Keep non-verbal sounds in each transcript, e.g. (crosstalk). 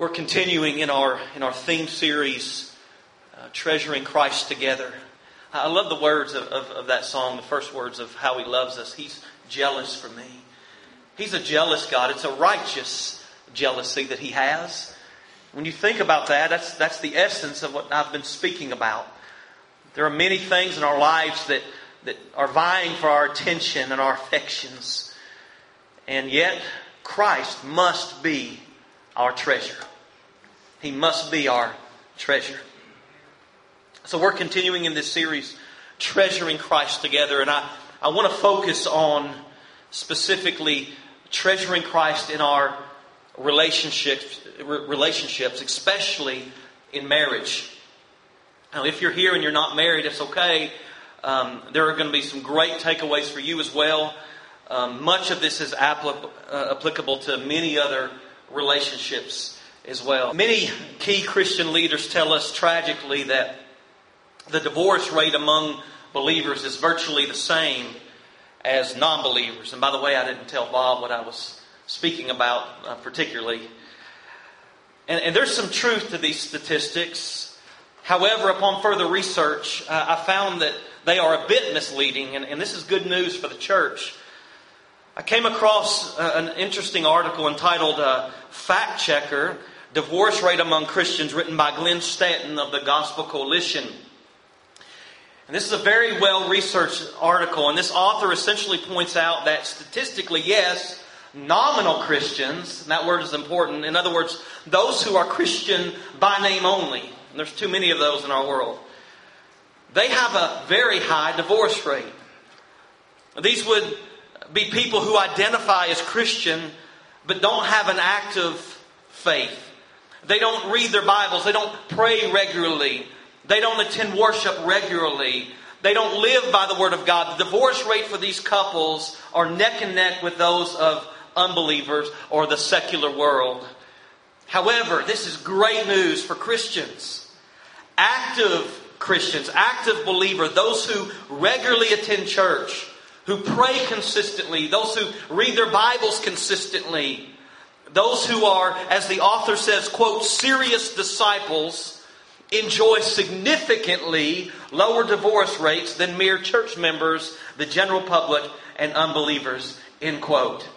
We're continuing in our in our theme series, uh, treasuring Christ together. I love the words of, of, of that song, the first words of how He loves us. He's jealous for me. He's a jealous God. It's a righteous jealousy that He has. When you think about that, that's that's the essence of what I've been speaking about. There are many things in our lives that that are vying for our attention and our affections, and yet Christ must be our treasure. He must be our treasure. So we're continuing in this series, Treasuring Christ Together, and I, I want to focus on specifically treasuring Christ in our relationships, relationships, especially in marriage. Now, if you're here and you're not married, it's okay. Um, there are going to be some great takeaways for you as well. Um, much of this is uh, applicable to many other relationships as well. Many key Christian leaders tell us tragically that the divorce rate among believers is virtually the same as non believers. And by the way, I didn't tell Bob what I was speaking about uh, particularly. And, and, there's some truth to these statistics. However, upon further research, uh, I found that they are a bit misleading, and, and this is good news for the church. I came across uh, an interesting article entitled uh, Fact Checker Divorce Rate Among Christians, written by Glenn Stanton of the Gospel Coalition. And this is a very well researched article, and this author essentially points out that statistically, yes, nominal Christians, that word is important. In other words, those who are Christian by name only, and there's too many of those in our world, they have a very high divorce rate. These would be people who identify as Christian but don't have an active faith. They don't read their Bibles. They don't pray regularly. They don't attend worship regularly. They don't live by the Word of God. The divorce rate for these couples are neck and neck with those of unbelievers or the secular world. However, this is great news for Christians. Active Christians, active believers, those who regularly attend church, who pray consistently, those who read their Bibles consistently, those who are, as the author says, quote, serious disciples enjoy significantly lower divorce rates than mere church members, the general public, and unbelievers, end quote.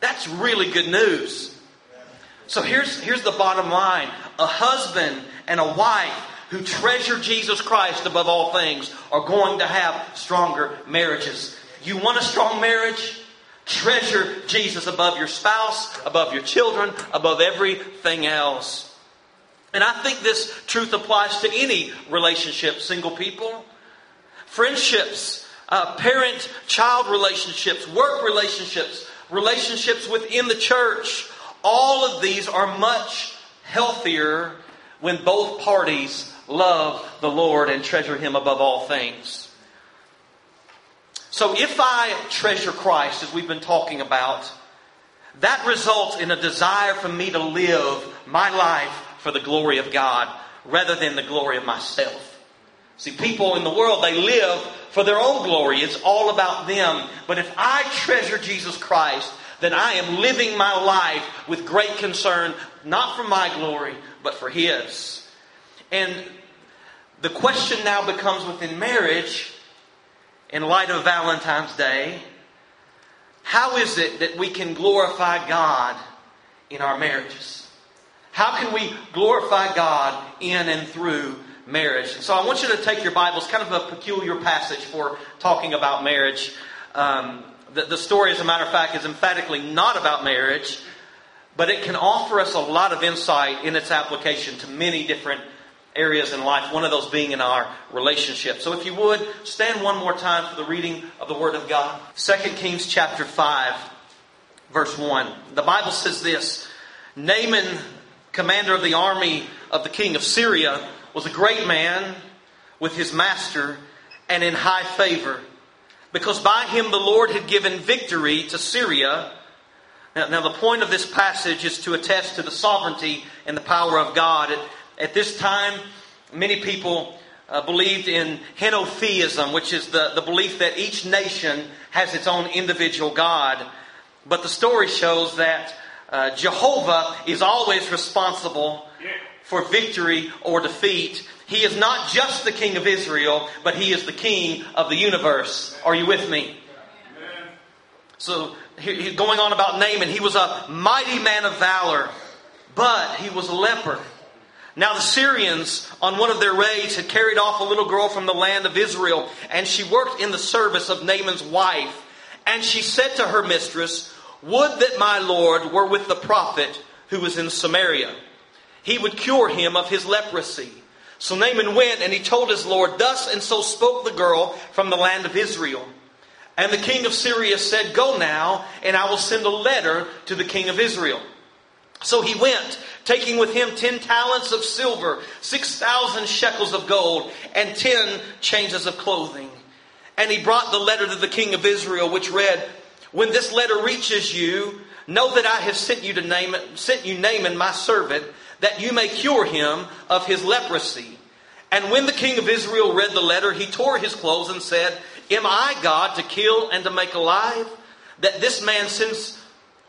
That's really good news. So here's, here's the bottom line. A husband and a wife who treasure Jesus Christ above all things are going to have stronger marriages. You want a strong marriage? Treasure Jesus above your spouse, above your children, above everything else. And I think this truth applies to any relationship, single people, friendships, uh, parent child relationships, work relationships, relationships within the church. All of these are much healthier when both parties love the Lord and treasure Him above all things. So if I treasure Christ, as we've been talking about, that results in a desire for me to live my life for the glory of God rather than the glory of myself. See, people in the world, they live for their own glory. It's all about them. But if I treasure Jesus Christ, then I am living my life with great concern, not for my glory, but for His. And the question now becomes within marriage in light of Valentine's Day, how is it that we can glorify God in our marriages? How can we glorify God in and through marriage? And So I want you to take your Bibles, kind of a peculiar passage for talking about marriage. Um, the, the story, as a matter of fact, is emphatically not about marriage, but it can offer us a lot of insight in its application to many different areas in life, one of those being in our relationship. So if you would, stand one more time for the reading of the Word of God. 2 Kings chapter 5, verse 1. The Bible says this Naaman, commander of the army of the king of Syria, was a great man with his master and in high favor, because by him the Lord had given victory to Syria. Now, now the point of this passage is to attest to the sovereignty and the power of God. It, at this time, many people uh, believed in henotheism, which is the, the belief that each nation has its own individual God. But the story shows that uh, Jehovah is always responsible for victory or defeat. He is not just the king of Israel, but he is the king of the universe. Are you with me? So, going on about Naaman, he was a mighty man of valor, but he was a leper. Now, the Syrians, on one of their raids, had carried off a little girl from the land of Israel, and she worked in the service of Naaman's wife. And she said to her mistress, Would that my Lord were with the prophet who was in Samaria. He would cure him of his leprosy. So Naaman went and he told his Lord, Thus and so spoke the girl from the land of Israel. And the king of Syria said, Go now, and I will send a letter to the king of Israel. So he went, taking with him ten talents of silver, six thousand shekels of gold, and ten changes of clothing. And he brought the letter to the king of Israel, which read, When this letter reaches you, know that I have sent you to Naaman, sent you Naaman, my servant, that you may cure him of his leprosy. And when the king of Israel read the letter, he tore his clothes and said, Am I God to kill and to make alive? That this man sends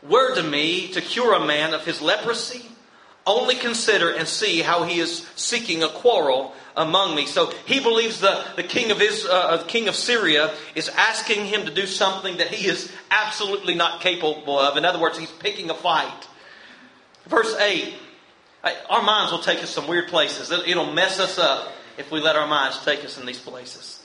word to me to cure a man of his leprosy? Only consider and see how he is seeking a quarrel among me. So he believes the, the king of Israel, uh, king of Syria is asking him to do something that he is absolutely not capable of. In other words, he's picking a fight. Verse 8 our minds will take us some weird places. It'll mess us up if we let our minds take us in these places.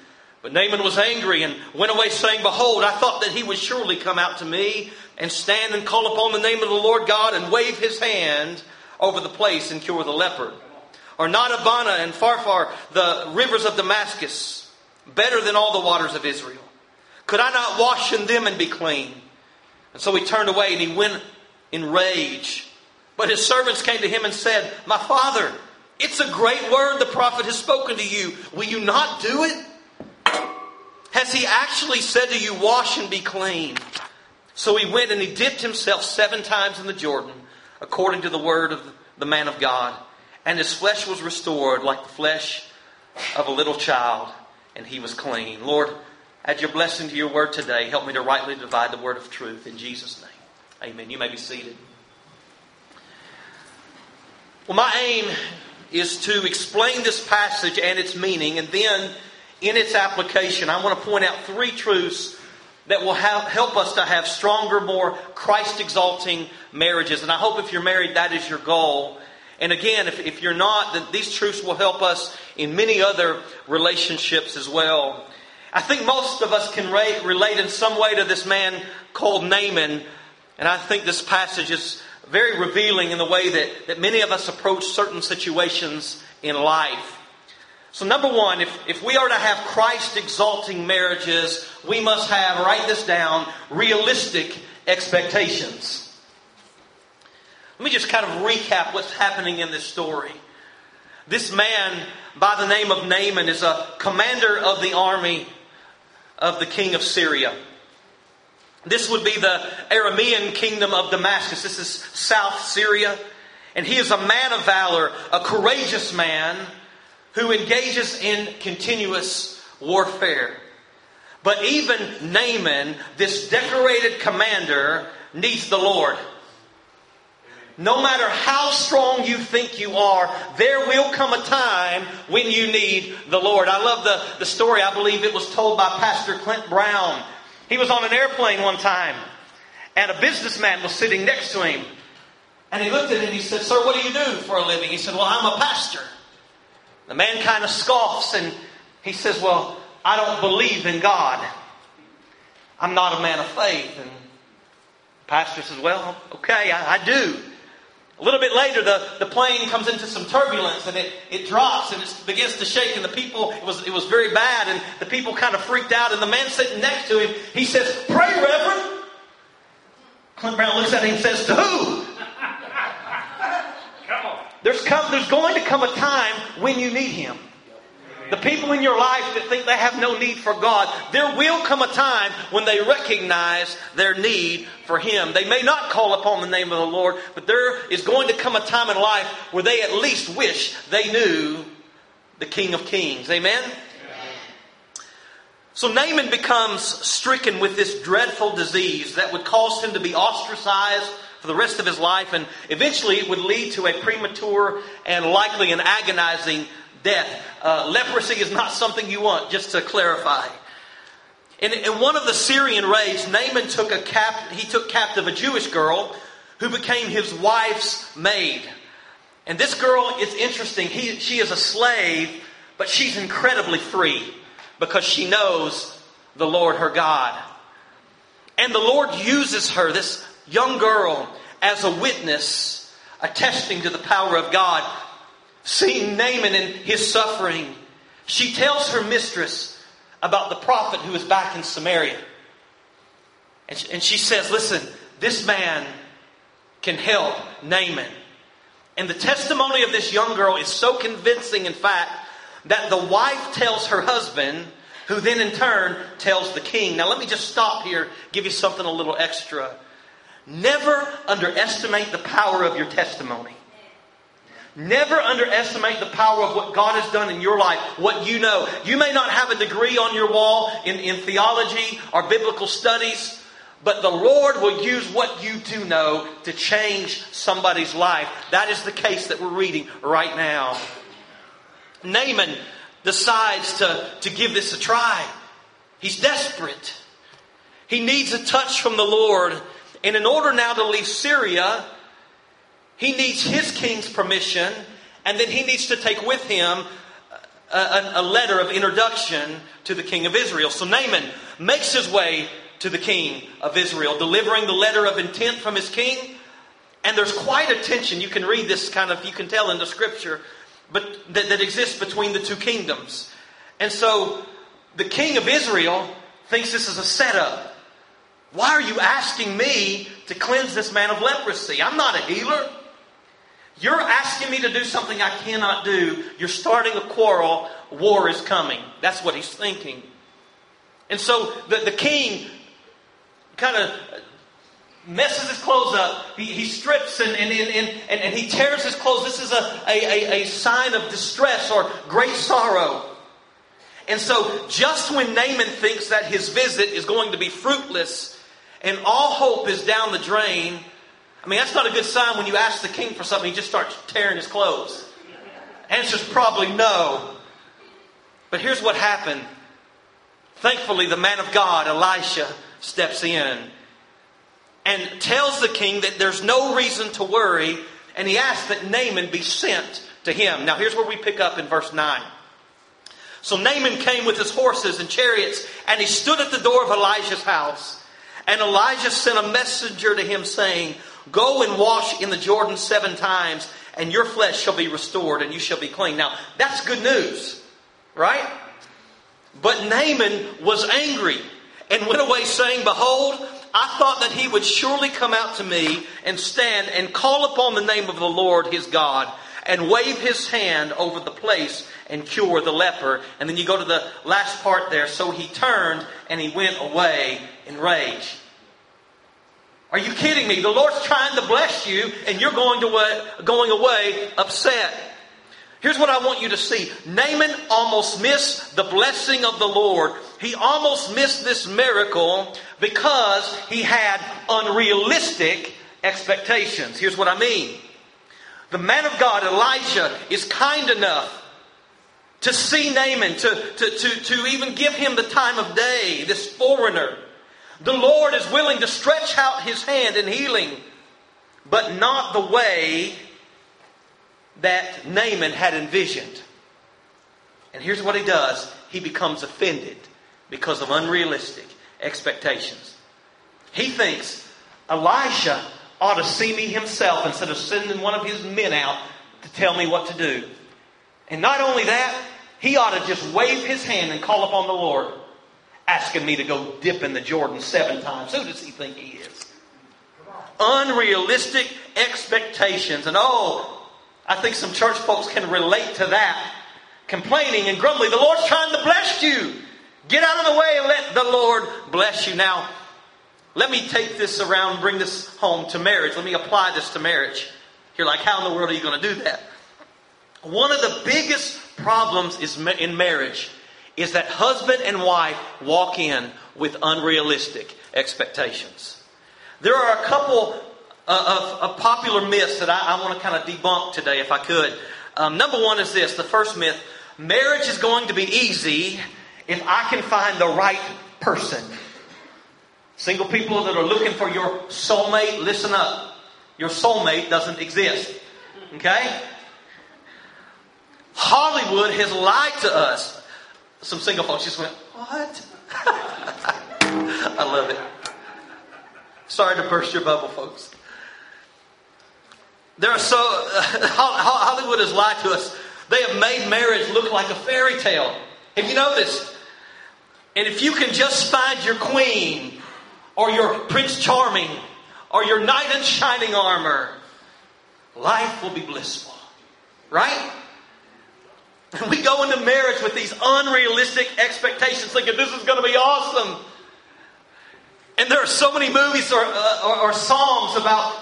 But Naaman was angry and went away, saying, Behold, I thought that he would surely come out to me and stand and call upon the name of the Lord God and wave his hand over the place and cure the leper. Are not Abana and Pharpar, the rivers of Damascus, better than all the waters of Israel? Could I not wash in them and be clean? And so he turned away and he went in rage but his servants came to him and said, My father, it's a great word the prophet has spoken to you. Will you not do it? Has he actually said to you, Wash and be clean? So he went and he dipped himself seven times in the Jordan, according to the word of the man of God. And his flesh was restored like the flesh of a little child, and he was clean. Lord, add your blessing to your word today. Help me to rightly divide the word of truth. In Jesus' name. Amen. You may be seated. Well, my aim is to explain this passage and its meaning, and then in its application, I want to point out three truths that will have, help us to have stronger, more Christ exalting marriages. And I hope if you're married, that is your goal. And again, if, if you're not, then these truths will help us in many other relationships as well. I think most of us can relate in some way to this man called Naaman. And I think this passage is very revealing in the way that, that many of us approach certain situations in life. So, number one, if, if we are to have Christ exalting marriages, we must have, write this down, realistic expectations. Let me just kind of recap what's happening in this story. This man, by the name of Naaman, is a commander of the army of the king of Syria. This would be the Aramean kingdom of Damascus. This is South Syria. And he is a man of valor, a courageous man who engages in continuous warfare. But even Naaman, this decorated commander, needs the Lord. No matter how strong you think you are, there will come a time when you need the Lord. I love the, the story, I believe it was told by Pastor Clint Brown he was on an airplane one time, and a businessman was sitting next to him. And he looked at him and he said, Sir, what do you do for a living? He said, Well, I'm a pastor. The man kind of scoffs and he says, Well, I don't believe in God. I'm not a man of faith. And the pastor says, Well, okay, I, I do. A little bit later, the, the plane comes into some turbulence and it, it drops and it begins to shake and the people, it was, it was very bad and the people kind of freaked out and the man sitting next to him, he says, pray, Reverend. Clint Brown looks at him and says, To who? (laughs) There's, come, there's going to come a time when you need Him. The people in your life that think they have no need for God, there will come a time when they recognize their need for Him. They may not call upon the name of the Lord, but there is going to come a time in life where they at least wish they knew the King of Kings. Amen? So Naaman becomes stricken with this dreadful disease that would cause him to be ostracized for the rest of his life, and eventually it would lead to a premature and likely an agonizing death. Uh, leprosy is not something you want, just to clarify. In, in one of the Syrian raids, Naaman took a cap, he took captive a Jewish girl who became his wife's maid. And this girl is interesting. He, she is a slave, but she's incredibly free because she knows the Lord her God. And the Lord uses her, this young girl, as a witness, attesting to the power of God seeing Naaman in his suffering, she tells her mistress about the prophet who is back in Samaria. And she, and she says, Listen, this man can help Naaman. And the testimony of this young girl is so convincing, in fact, that the wife tells her husband, who then in turn tells the king. Now, let me just stop here, give you something a little extra. Never underestimate the power of your testimony. Never underestimate the power of what God has done in your life, what you know. You may not have a degree on your wall in, in theology or biblical studies, but the Lord will use what you do know to change somebody's life. That is the case that we're reading right now. Naaman decides to, to give this a try. He's desperate. He needs a touch from the Lord. And in order now to leave Syria, he needs his king's permission, and then he needs to take with him a, a, letter of introduction to the king of Israel. So Naaman makes his way to the king of Israel, delivering the letter of intent from his king. And there's quite a tension. You can read this kind of, you can tell in the scripture, but that, that exists between the two kingdoms. And so the king of Israel thinks this is a setup. Why are you asking me to cleanse this man of leprosy? I'm not a healer. You're asking me to do something I cannot do. You're starting a quarrel. War is coming. That's what he's thinking. And so the, the king kind of messes his clothes up. He, he strips and, and, and, and, and he tears his clothes. This is a, a, a sign of distress or great sorrow. And so, just when Naaman thinks that his visit is going to be fruitless and all hope is down the drain, I mean, that's not a good sign when you ask the king for something, he just starts tearing his clothes. Answer's probably no. But here's what happened. Thankfully, the man of God, Elisha, steps in and tells the king that there's no reason to worry, and he asks that Naaman be sent to him. Now, here's where we pick up in verse 9. So Naaman came with his horses and chariots, and he stood at the door of Elijah's house. And Elijah sent a messenger to him, saying, Go and wash in the Jordan seven times, and your flesh shall be restored, and you shall be clean. Now, that's good news, right? But Naaman was angry and went away, saying, Behold, I thought that he would surely come out to me and stand and call upon the name of the Lord his God and wave his hand over the place and cure the leper. And then you go to the last part there. So he turned and he went away in rage. Are you kidding me? The Lord's trying to bless you and you're going, to, going away upset. Here's what I want you to see. Naaman almost missed the blessing of the Lord. He almost missed this miracle because he had unrealistic expectations. Here's what I mean. The man of God, Elijah, is kind enough to see Naaman, to, to, to, to even give him the time of day, this foreigner. The Lord is willing to stretch out his hand in healing, but not the way that Naaman had envisioned. And here's what he does he becomes offended because of unrealistic expectations. He thinks Elisha ought to see me himself instead of sending one of his men out to tell me what to do. And not only that, he ought to just wave his hand and call upon the Lord asking me to go dip in the Jordan seven times. Who does he think he is? unrealistic expectations. And oh, I think some church folks can relate to that. Complaining and grumbling. The Lord's trying to bless you. Get out of the way and let the Lord bless you. Now, let me take this around and bring this home to marriage. Let me apply this to marriage. You're like, how in the world are you going to do that? One of the biggest problems is in marriage is that husband and wife walk in with unrealistic expectations. There are a couple uh, of, of popular myths that I, I want to kind of debunk today, if I could. Um, number one is this the first myth marriage is going to be easy if I can find the right person. Single people that are looking for your soulmate, listen up. Your soulmate doesn't exist. Okay? Hollywood has lied to us. Some single folks just went, What? (laughs) I love it. Sorry to burst your bubble, folks. There are so (laughs) Hollywood has lied to us. They have made marriage look like a fairy tale. Have you noticed? And if you can just find your queen or your prince charming or your knight in shining armor, life will be blissful. Right? We go into marriage with these unrealistic expectations, thinking this is going to be awesome. And there are so many movies or, uh, or, or songs about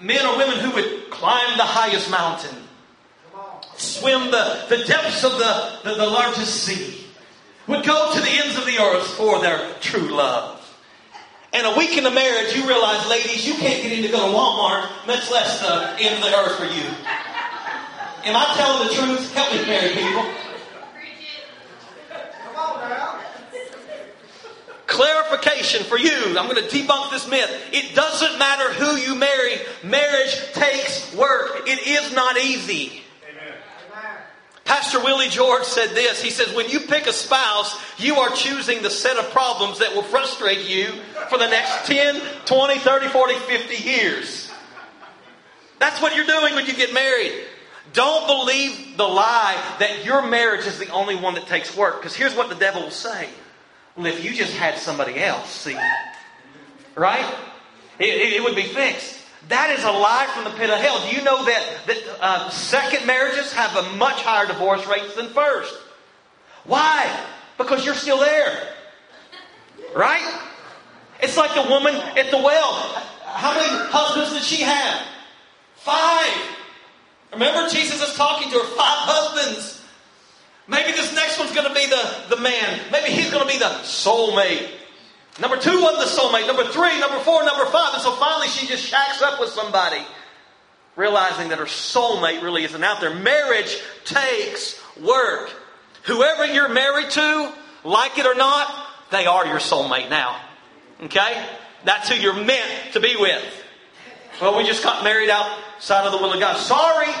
men or women who would climb the highest mountain, swim the, the depths of the, the, the largest sea, would go to the ends of the earth for their true love. And a week into marriage, you realize, ladies, you can't get in to go to Walmart, much less the end of the earth for you. Am I telling the truth? Help me, married people. Clarification for you. I'm going to debunk this myth. It doesn't matter who you marry. Marriage takes work. It is not easy. Pastor Willie George said this. He says, when you pick a spouse, you are choosing the set of problems that will frustrate you for the next 10, 20, 30, 40, 50 years. That's what you're doing when you get married. Don't believe the lie that your marriage is the only one that takes work. Because here's what the devil will say. Well, if you just had somebody else, see, right? It, it would be fixed. That is a lie from the pit of hell. Do you know that, that uh, second marriages have a much higher divorce rate than first? Why? Because you're still there. Right? It's like the woman at the well. How many husbands did she have? Five. Remember, Jesus is talking to her five husbands. Maybe this next one's going to be the, the man. Maybe he's going to be the soulmate. Number two wasn't the soulmate. Number three, number four, number five. And so finally she just shacks up with somebody, realizing that her soulmate really isn't out there. Marriage takes work. Whoever you're married to, like it or not, they are your soulmate now. Okay? That's who you're meant to be with. Well, we just got married outside of the will of God. Sorry.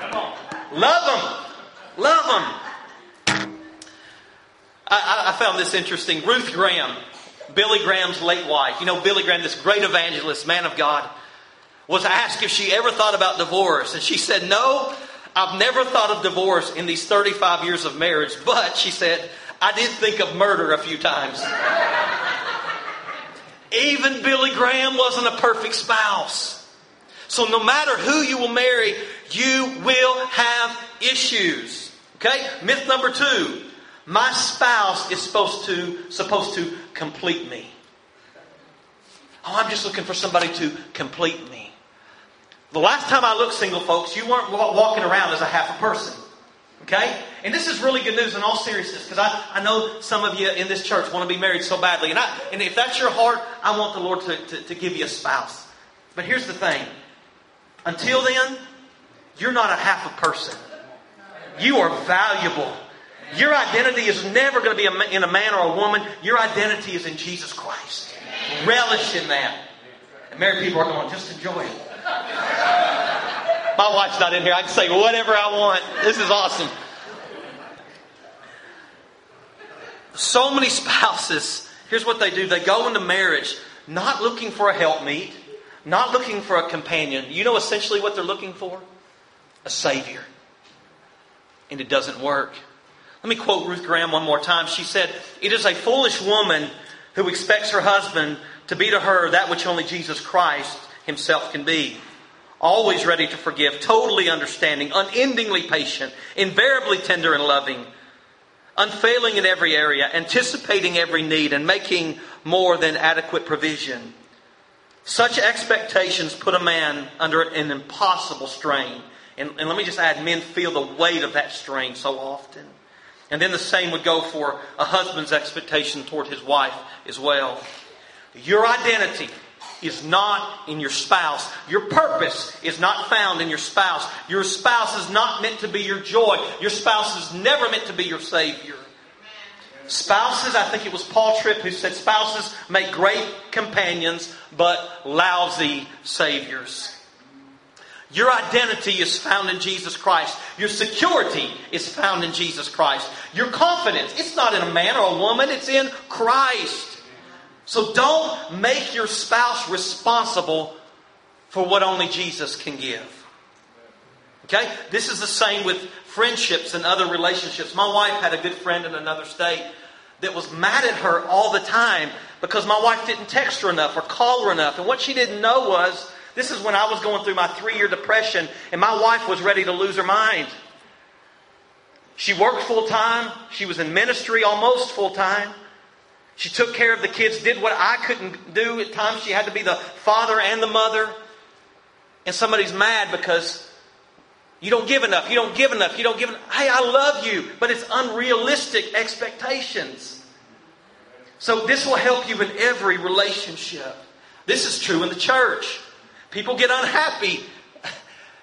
Come on. Love them. Love them. I, I found this interesting. Ruth Graham, Billy Graham's late wife. You know, Billy Graham, this great evangelist, man of God, was asked if she ever thought about divorce. And she said, No, I've never thought of divorce in these 35 years of marriage. But, she said, I did think of murder a few times. Even Billy Graham wasn't a perfect spouse. So no matter who you will marry, you will have issues. Okay? Myth number two. My spouse is supposed to, supposed to complete me. Oh, I'm just looking for somebody to complete me. The last time I looked, single folks, you weren't walking around as a half a person. Okay? And this is really good news in all seriousness because I, I know some of you in this church want to be married so badly. And, I, and if that's your heart, I want the Lord to, to, to give you a spouse. But here's the thing until then, you're not a half a person. You are valuable. Your identity is never going to be in a man or a woman. Your identity is in Jesus Christ. Relish in that. And married people are going, just enjoy it. My wife's not in here. I can say whatever I want. This is awesome. So many spouses, here's what they do they go into marriage not looking for a helpmeet, not looking for a companion. You know essentially what they're looking for? A Savior. And it doesn't work. Let me quote Ruth Graham one more time. She said, It is a foolish woman who expects her husband to be to her that which only Jesus Christ himself can be. Always ready to forgive, totally understanding, unendingly patient, invariably tender and loving, unfailing in every area, anticipating every need, and making more than adequate provision. Such expectations put a man under an impossible strain. And, and, let me just add, men feel the weight of that strain so often. And then the same would go for a husband's expectation toward his wife as well. Your identity is not in your spouse. Your purpose is not found in your spouse. Your spouse is not meant to be your joy. Your spouse is never meant to be your Savior. Spouses, I think it was Paul Tripp who said, spouses make great companions, but lousy saviors. Your identity is found in Jesus Christ. Your security is found in Jesus Christ. Your confidence, it's not in a man or a woman, it's in Christ. So don't make your spouse responsible for what only Jesus can give. Okay? This is the same with friendships and other relationships. My wife had a good friend in another state that was mad at her all the time because my wife didn't text her enough or call her enough. And what she didn't know was this is when I was going through my three year depression and my wife was ready to lose her mind. She worked full time, she was in ministry almost full time. She took care of the kids, did what I couldn't do. At times, she had to be the father and the mother. And somebody's mad because you don't give enough. You don't give enough. You don't give enough. Hey, I love you, but it's unrealistic expectations. So this will help you in every relationship. This is true in the church. People get unhappy. (laughs)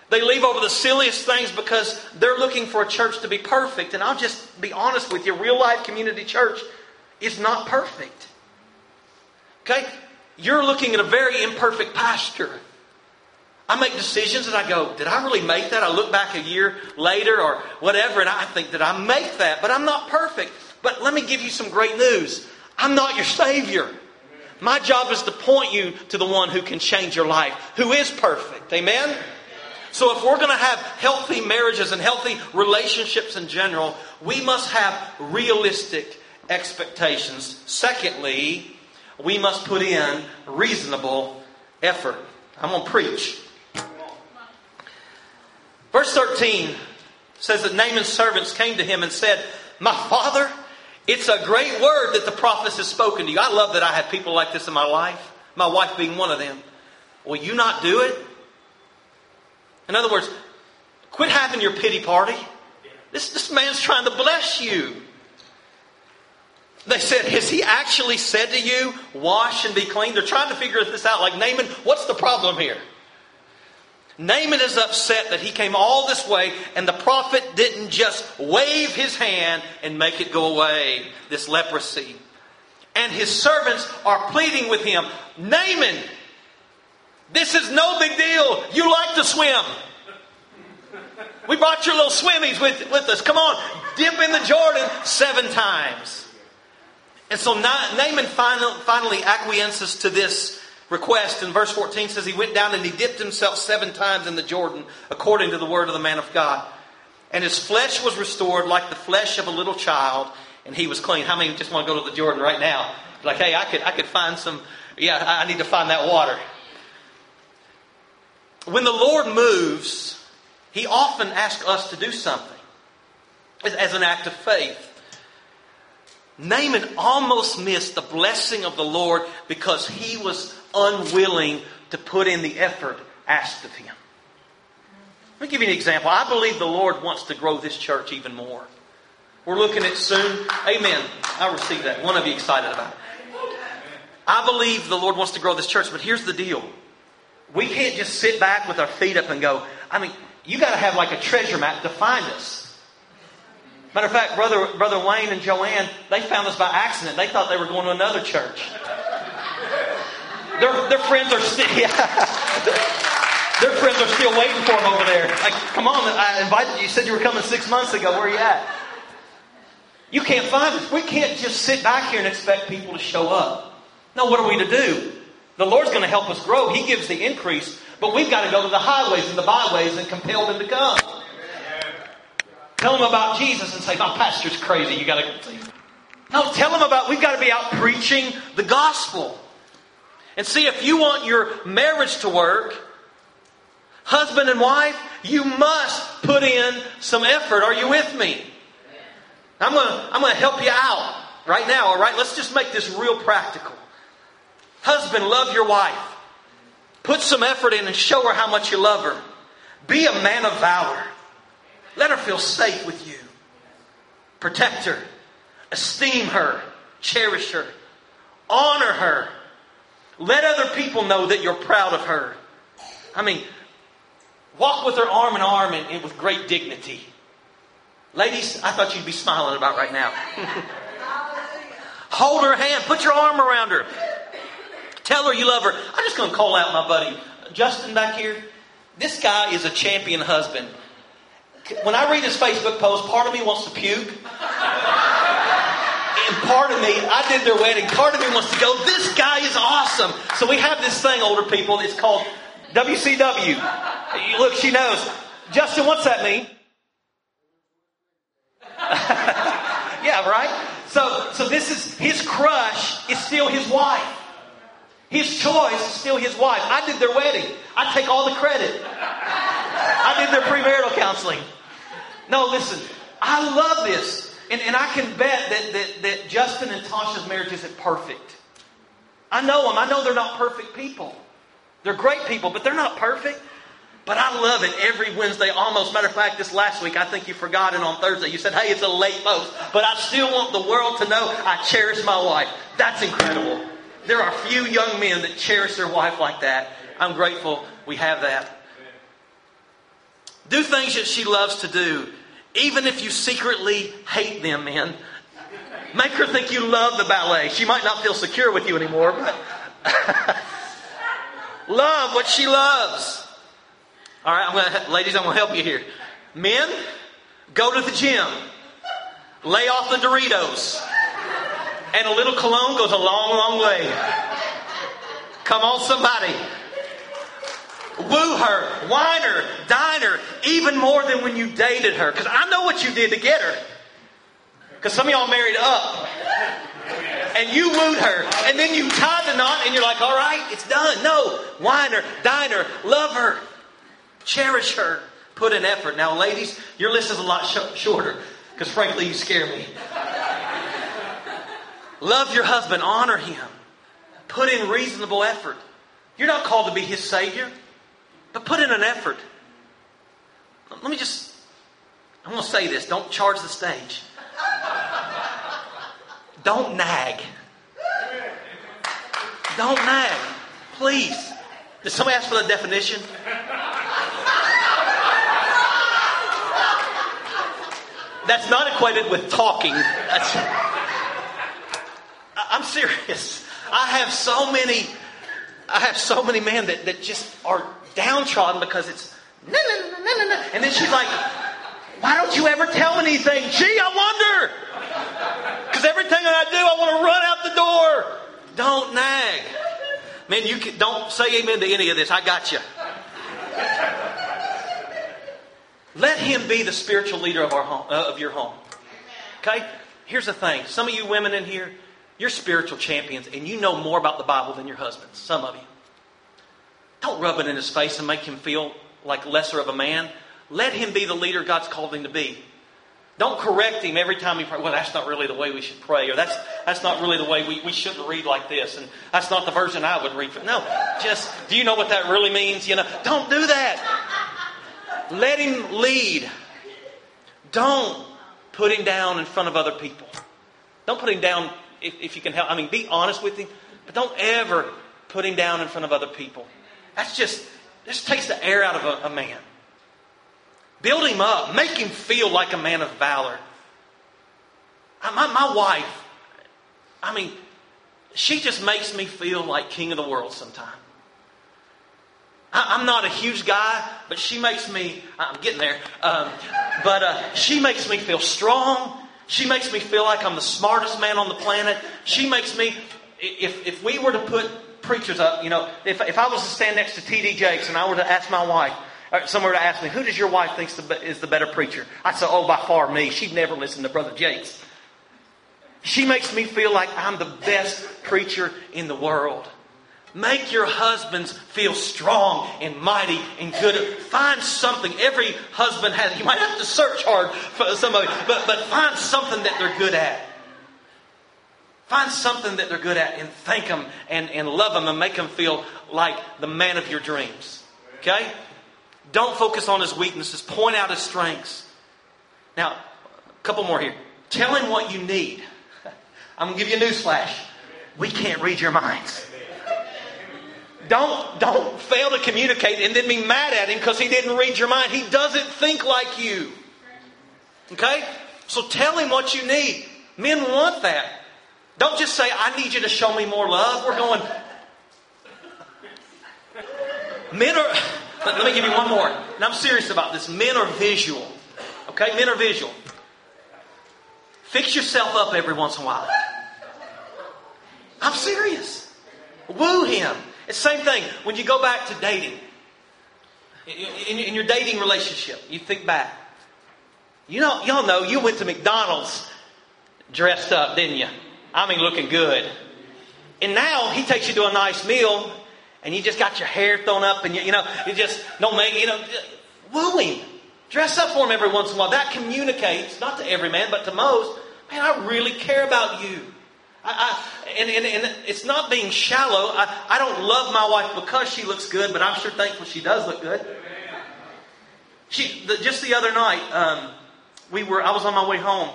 They leave over the silliest things because they're looking for a church to be perfect. And I'll just be honest with you real life community church is not perfect. Okay? You're looking at a very imperfect pastor. I make decisions and I go, did I really make that? I look back a year later or whatever and I think, did I make that? But I'm not perfect. But let me give you some great news. I'm not your Savior. My job is to point you to the one who can change your life, who is perfect. Amen? So if we're going to have healthy marriages and healthy relationships in general, we must have realistic expectations. Secondly, we must put in reasonable effort. I'm going to preach. Verse 13 says that Naaman's servants came to him and said, My father, it's a great word that the prophet has spoken to you. I love that I have people like this in my life, my wife being one of them. Will you not do it? In other words, quit having your pity party. This, this man's trying to bless you. They said, Has he actually said to you, wash and be clean? They're trying to figure this out. Like, Naaman, what's the problem here? Naaman is upset that he came all this way and the prophet didn't just wave his hand and make it go away, this leprosy. And his servants are pleading with him Naaman, this is no big deal. You like to swim. We brought your little swimmies with, with us. Come on, dip in the Jordan seven times. And so Naaman finally acquiesces to this request. And verse 14 says he went down and he dipped himself seven times in the Jordan according to the word of the man of God. And his flesh was restored like the flesh of a little child, and he was clean. How many just want to go to the Jordan right now? Like, hey, I could, I could find some, yeah, I need to find that water. When the Lord moves, he often asks us to do something as an act of faith. Naaman almost missed the blessing of the Lord because he was unwilling to put in the effort asked of him. Let me give you an example. I believe the Lord wants to grow this church even more. We're looking at soon. Amen. I receive that. One of you excited about it. I believe the Lord wants to grow this church, but here's the deal. We can't just sit back with our feet up and go, I mean, you got to have like a treasure map to find us. Matter of fact, brother, brother Wayne and Joanne, they found us by accident. They thought they were going to another church. Their, their friends are still, (laughs) yeah. their friends are still waiting for them over there. Like, come on, I invited you. You said you were coming six months ago. Where are you at? You can't find us. We can't just sit back here and expect people to show up. No, what are we to do? The Lord's going to help us grow. He gives the increase, but we've got to go to the highways and the byways and compel them to come. Tell them about Jesus and say, my pastor's crazy. You got to. No, tell them about, we've got to be out preaching the gospel. And see, if you want your marriage to work, husband and wife, you must put in some effort. Are you with me? I'm going to I'm going to help you out right now, all right? Let's just make this real practical. Husband, love your wife. Put some effort in and show her how much you love her. Be a man of valor. Let her feel safe with you. Protect her. Esteem her. Cherish her. Honor her. Let other people know that you're proud of her. I mean, walk with her arm in arm and, and with great dignity. Ladies, I thought you'd be smiling about right now. (laughs) Hold her hand. Put your arm around her. Tell her you love her. I'm just going to call out my buddy Justin back here. This guy is a champion husband. When I read his Facebook post, part of me wants to puke. And part of me, I did their wedding, part of me wants to go, this guy is awesome. So we have this thing, older people, it's called WCW. Look, she knows. Justin, what's that mean? (laughs) yeah, right? So, so this is his crush is still his wife. His choice is still his wife. I did their wedding. I take all the credit. I did their premarital counseling. No, listen, I love this. And, and I can bet that, that, that Justin and Tasha's marriage isn't perfect. I know them. I know they're not perfect people. They're great people, but they're not perfect. But I love it every Wednesday almost. Matter of fact, this last week, I think you forgot it on Thursday. You said, hey, it's a late post. But I still want the world to know I cherish my wife. That's incredible. There are few young men that cherish their wife like that. I'm grateful we have that. Do things that she loves to do, even if you secretly hate them, man, Make her think you love the ballet. She might not feel secure with you anymore, but (laughs) love what she loves. All right, I'm gonna, ladies, I'm going to help you here. Men, go to the gym. Lay off the Doritos. And a little cologne goes a long, long way. Come on, somebody. Woo her, wine her, dine her, even more than when you dated her. Because I know what you did to get her. Because some of y'all married up. And you wooed her. And then you tied the knot and you're like, all right, it's done. No. Wine her, dine her, love her, cherish her, put in effort. Now, ladies, your list is a lot sh- shorter. Because frankly, you scare me. Love your husband, honor him, put in reasonable effort. You're not called to be his savior, but put in an effort. Let me just, I'm going to say this don't charge the stage. Don't nag. Don't nag. Please. Did somebody ask for the definition? That's not equated with talking. That's, I'm serious. I have so many, I have so many men that, that just are downtrodden because it's no, no, no, no, no. And then she's like, why don't you ever tell anything? Gee, I wonder. Because everything that I do, I want to run out the door. Don't nag. Man, you can, don't say amen to any of this. I got you. Let him be the spiritual leader of, our home, uh, of your home. Okay? Here's the thing. Some of you women in here, you're spiritual champions and you know more about the Bible than your husbands. Some of you. Don't rub it in his face and make him feel like lesser of a man. Let him be the leader God's called him to be. Don't correct him every time he prays. Well, that's not really the way we should pray, or that's that's not really the way we, we shouldn't read like this, and that's not the version I would read. No, just do you know what that really means? You know, don't do that. Let him lead. Don't put him down in front of other people. Don't put him down if, if you can help. I mean, be honest with him, but don't ever put him down in front of other people. That's just, just takes the air out of a, a man. Build him up. Make him feel like a man of valor. I, my, my wife, I mean, she just makes me feel like king of the world sometimes. I'm not a huge guy, but she makes me, I'm getting there, um, but uh, she makes me feel strong. She makes me feel like I'm the smartest man on the planet. She makes me, if, if we were to put preachers up, you know, if, if I was to stand next to T.D. Jakes and I were to ask my wife, uh, or someone were to ask me, who does your wife think is the better preacher? I'd say, oh, by far me. She'd never listen to Brother Jakes. She makes me feel like I'm the best preacher in the world. Make your husbands feel strong and mighty and good. Find something. Every husband has, you might have to search hard for some of it, but, but find something that they're good at. Find something that they're good at and thank them and, and love them and make them feel like the man of your dreams. Okay? Don't focus on his weaknesses. Point out his strengths. Now, a couple more here. Tell him what you need. (laughs) I'm going to give you a news flash. We can't read your minds. Don't, don't fail to communicate and then be mad at him because he didn't read your mind. He doesn't think like you. Okay? So tell him what you need. Men want that. Don't just say, I need you to show me more love. We're going. Men are. Let me give you one more. And I'm serious about this. Men are visual. Okay? Men are visual. Fix yourself up every once in a while. I'm serious. Woo him. It's same thing when you go back to dating. In, in, your dating relationship, you think back. You know, y'all know you went to McDonald's dressed up, didn't you? I mean, looking good. And now he takes you to a nice meal, and you just got your hair thrown up, and you, you know, you just don't make, you know, woo him. Dress up for him every once in a while. That communicates, not to every man, but to most, man, I really care about you. I, I, and, and, and, it's not being shallow. I, I don't love my wife because she looks good, but I'm sure thankful she does look good. She, the, just the other night, um, we were. I was on my way home,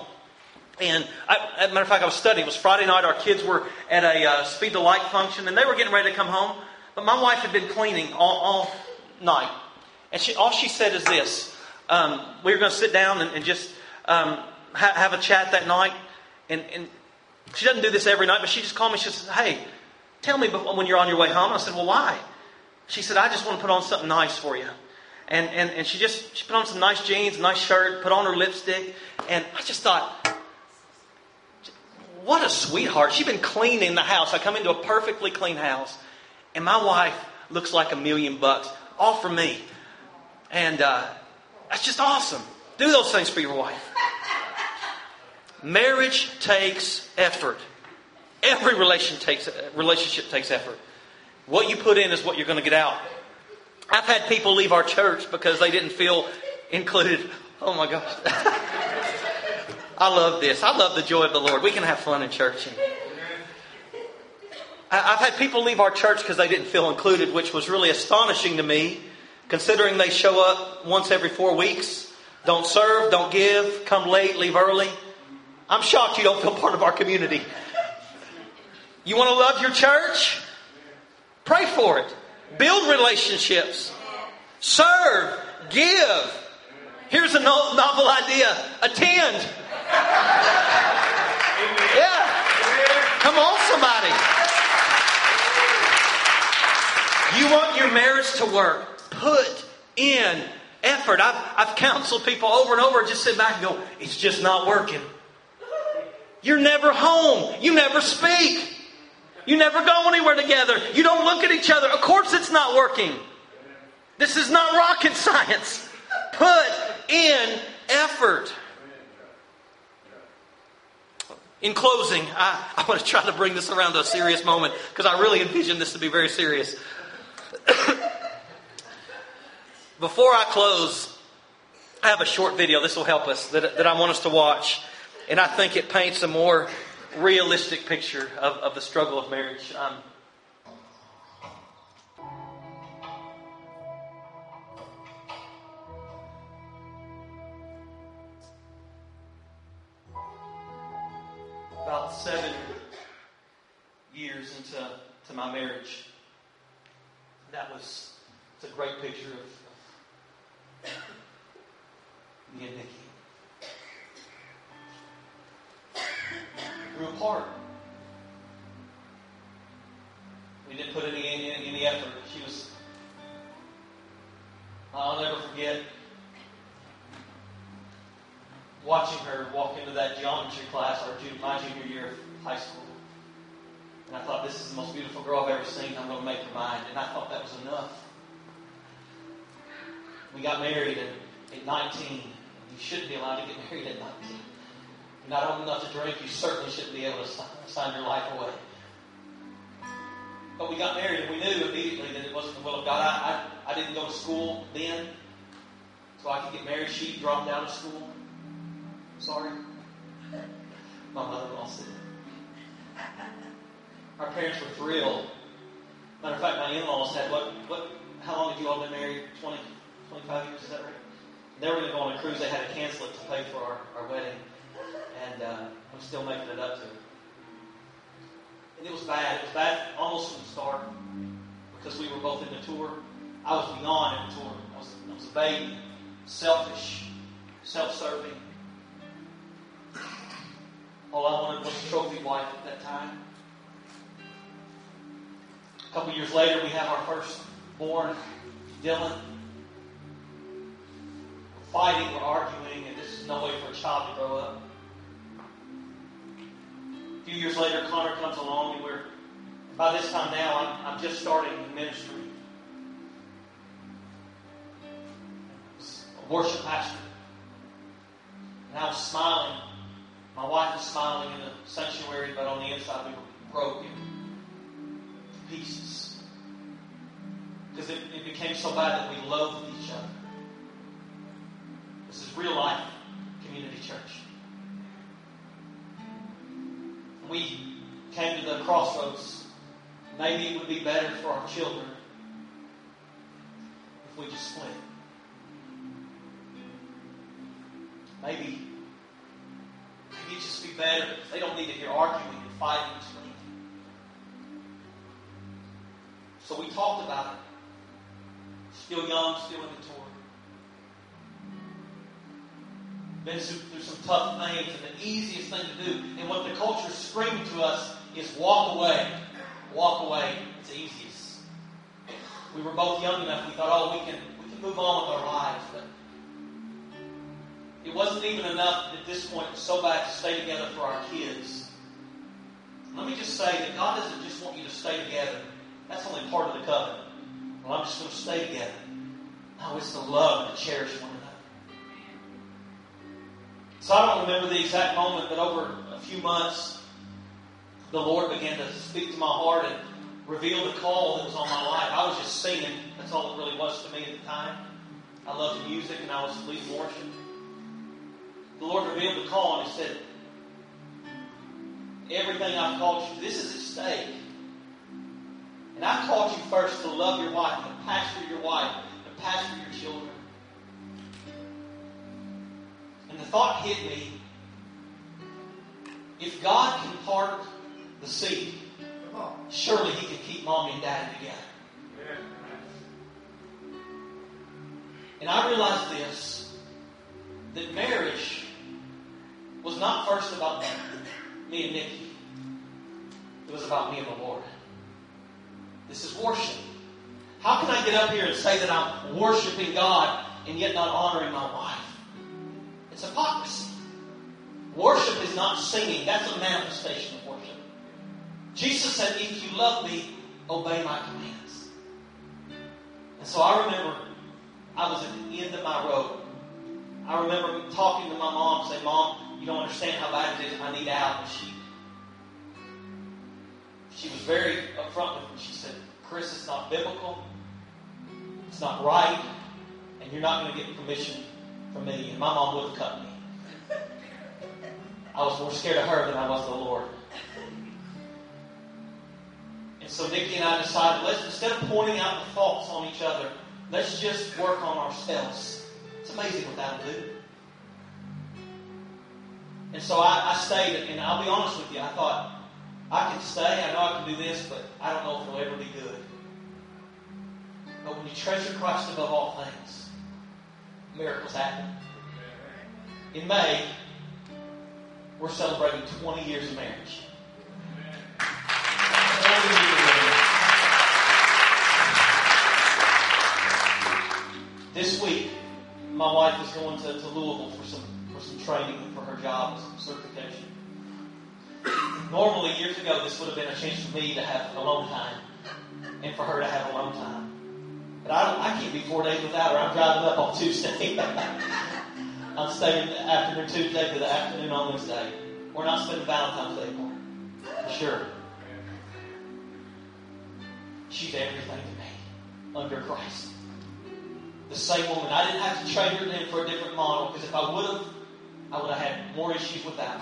and I, as a matter of fact, I was studying. It was Friday night. Our kids were at a uh, Speed the Light function, and they were getting ready to come home. But my wife had been cleaning all, all night, and she, all she said is this: um, We were going to sit down and, and just um, ha- have a chat that night, and, and she doesn't do this every night, but she just called me. She says, Hey, tell me when you're on your way home. I said, Well, why? She said, I just want to put on something nice for you. And, and, and she just she put on some nice jeans, nice shirt, put on her lipstick. And I just thought, what a sweetheart. She's been cleaning the house. I come into a perfectly clean house, and my wife looks like a million bucks, all for me. And uh, that's just awesome. Do those things for your wife. Marriage takes effort. Every relation takes, relationship takes effort. What you put in is what you're going to get out. I've had people leave our church because they didn't feel included. Oh my gosh. (laughs) I love this. I love the joy of the Lord. We can have fun in church. I've had people leave our church because they didn't feel included, which was really astonishing to me, considering they show up once every four weeks, don't serve, don't give, come late, leave early. I'm shocked you don't feel part of our community. You want to love your church? Pray for it. Build relationships. Serve. Give. Here's a novel idea. Attend. Yeah. Come on, somebody. You want your marriage to work? Put in effort. I've, I've counseled people over and over, just sit back and go, it's just not working. You're never home. You never speak. You never go anywhere together. You don't look at each other. Of course, it's not working. This is not rocket (laughs) science. Put in effort. In closing, I, I want to try to bring this around to a serious moment because I really envision this to be very serious. (coughs) Before I close, I have a short video. This will help us that, that I want us to watch. And I think it paints a more realistic picture of, of the struggle of marriage. Um, about seven years into to my marriage, that was it's a great picture of, me and Nikki. grew apart. We didn't put any, any, any effort. She was, I'll never forget watching her walk into that geometry class, our my junior year of high school. And I thought, this is the most beautiful girl I've ever seen. I'm going to make her mine. And I thought that was enough. We got married at, at 19. You shouldn't be allowed to get married at 19 you're not old enough to drink, you certainly shouldn't be able to sign your life away. but we got married and we knew immediately that it wasn't the will of God. I, I, I didn't go to school then, so I could get married. She dropped out of school. Sorry. My mother-in-law said. Our parents were thrilled. Matter of fact, my in-laws had what, what, how long have you all been married? 20, 25 years, is that right? They were going to go on a cruise. They had to cancel it to pay for our, our wedding. And uh, I'm still making it up to them. And it was bad. It was bad almost from the start because we were both in the tour. I was beyond in the tour. I was, I was a baby, selfish, self-serving. All I wanted was a trophy wife at that time. A couple years later, we have our first born, Dylan. We're fighting, we're arguing, and this is no way for a child to grow up. A few years later, Connor comes along, and we're by this time now, I'm, I'm just starting in ministry. A worship pastor. And I was smiling. My wife was smiling in the sanctuary, but on the inside we were broken to pieces. Because it, it became so bad that we loathed each other. This is real life community church. We came to the crossroads. Maybe it would be better for our children if we just split. Maybe, it'd just be better. They don't need to hear arguing and fighting between. So we talked about it. Still young, still in the tour. Been through some tough things, and the easiest thing to do, and what the culture is screaming to us is walk away. Walk away. It's easiest. We were both young enough. We thought, oh, we can we can move on with our lives, but it wasn't even enough at this point. So bad to stay together for our kids. Let me just say that God doesn't just want you to stay together. That's only part of the covenant. Well, I'm just going to stay together. No, it's to love and to cherish one another. So I don't remember the exact moment, but over a few months, the Lord began to speak to my heart and reveal the call that was on my life. I was just singing. That's all it really was to me at the time. I loved music and I was leading worship. The Lord revealed the call and He said, Everything I've called you, this is at stake. And I called you first to love your wife and pastor your wife and pastor your children. And the thought hit me if God can part the sea, surely He can keep mommy and daddy together. And I realized this that marriage was not first about me and Nikki, it was about me and the Lord. This is worship. How can I get up here and say that I'm worshiping God and yet not honoring my wife? It's hypocrisy. Worship is not singing. That's a manifestation of worship. Jesus said, if you love me, obey my commands. And so I remember I was at the end of my rope. I remember talking to my mom, saying, Mom, you don't understand how bad it is. I need out. And she she was very upfront with me. She said, Chris, it's not biblical. It's not right. And you're not going to get permission from me. And my mom would have cut me. I was more scared of her than I was the Lord. And so Nikki and I decided, let's instead of pointing out the faults on each other, let's just work on ourselves. Amazing what that'll do. And so I, I stayed, and I'll be honest with you, I thought, I can stay, I know I can do this, but I don't know if it'll ever be good. But when you treasure Christ above all things, miracles happen. In May, we're celebrating 20 years of marriage. 20 years. This week, my wife is going to, to Louisville for some for some training for her job, some certification. Normally, years ago, this would have been a chance for me to have alone time and for her to have alone time. But I, I can't be four days without her. I'm driving up on Tuesday. (laughs) I'm staying the afternoon Tuesday to the afternoon on Wednesday. We're not spending Valentine's Day anymore. For sure. she's everything to me under Christ. The same woman. I didn't have to trade her in for a different model because if I would have, I would have had more issues with that.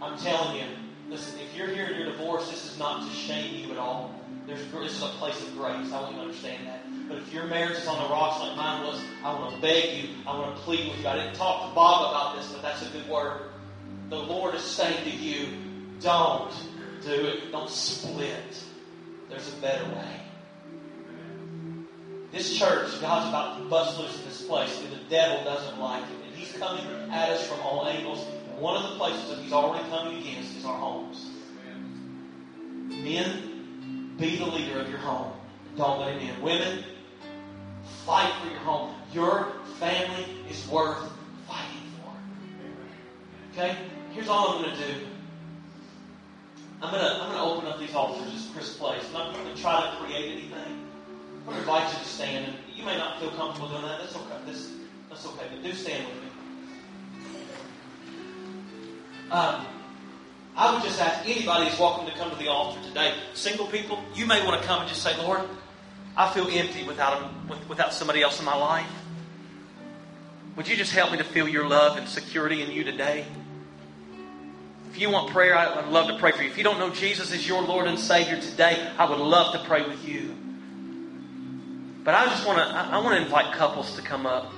I'm telling you, listen, if you're here and you're divorced, this is not to shame you at all. There's, this is a place of grace. I want you to understand that. But if your marriage is on the rocks like mine was, I want to beg you. I want to plead with you. I didn't talk to Bob about this, but that's a good word. The Lord is saying to you, don't do it. Don't split. There's a better way. This church, God's about to bust loose in this place, and the devil doesn't like it. And he's coming at us from all angles. And one of the places that he's already coming against is our homes. Men, be the leader of your home. Don't let him in. Women, fight for your home. Your family is worth fighting for. Okay? Here's all I'm going to do. I'm going to I'm going to open up these altars as Chris plays. I'm not going to try to create anything. I'm invite you to stand. And you may not feel comfortable doing that. That's okay. This, that's okay. But do stand with me. Um, I would just ask anybody who's welcome to come to the altar today. Single people, you may want to come and just say, Lord, I feel empty without, without somebody else in my life. Would you just help me to feel your love and security in you today? If you want prayer, I'd love to pray for you. If you don't know Jesus as your Lord and Savior today, I would love to pray with you. But I just want to I want to invite couples to come up.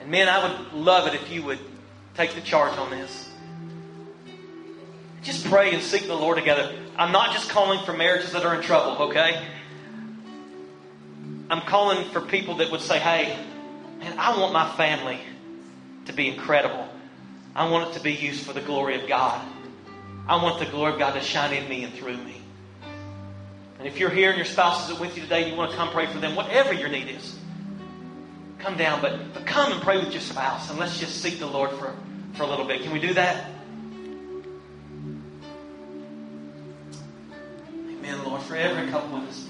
And man, I would love it if you would take the charge on this. Just pray and seek the Lord together. I'm not just calling for marriages that are in trouble, okay? I'm calling for people that would say, hey, man, I want my family to be incredible. I want it to be used for the glory of God. I want the glory of God to shine in me and through me. And if you're here and your spouse isn't with you today, you want to come pray for them, whatever your need is, come down. But, but come and pray with your spouse, and let's just seek the Lord for, for a little bit. Can we do that? Amen, Lord, for every couple this place.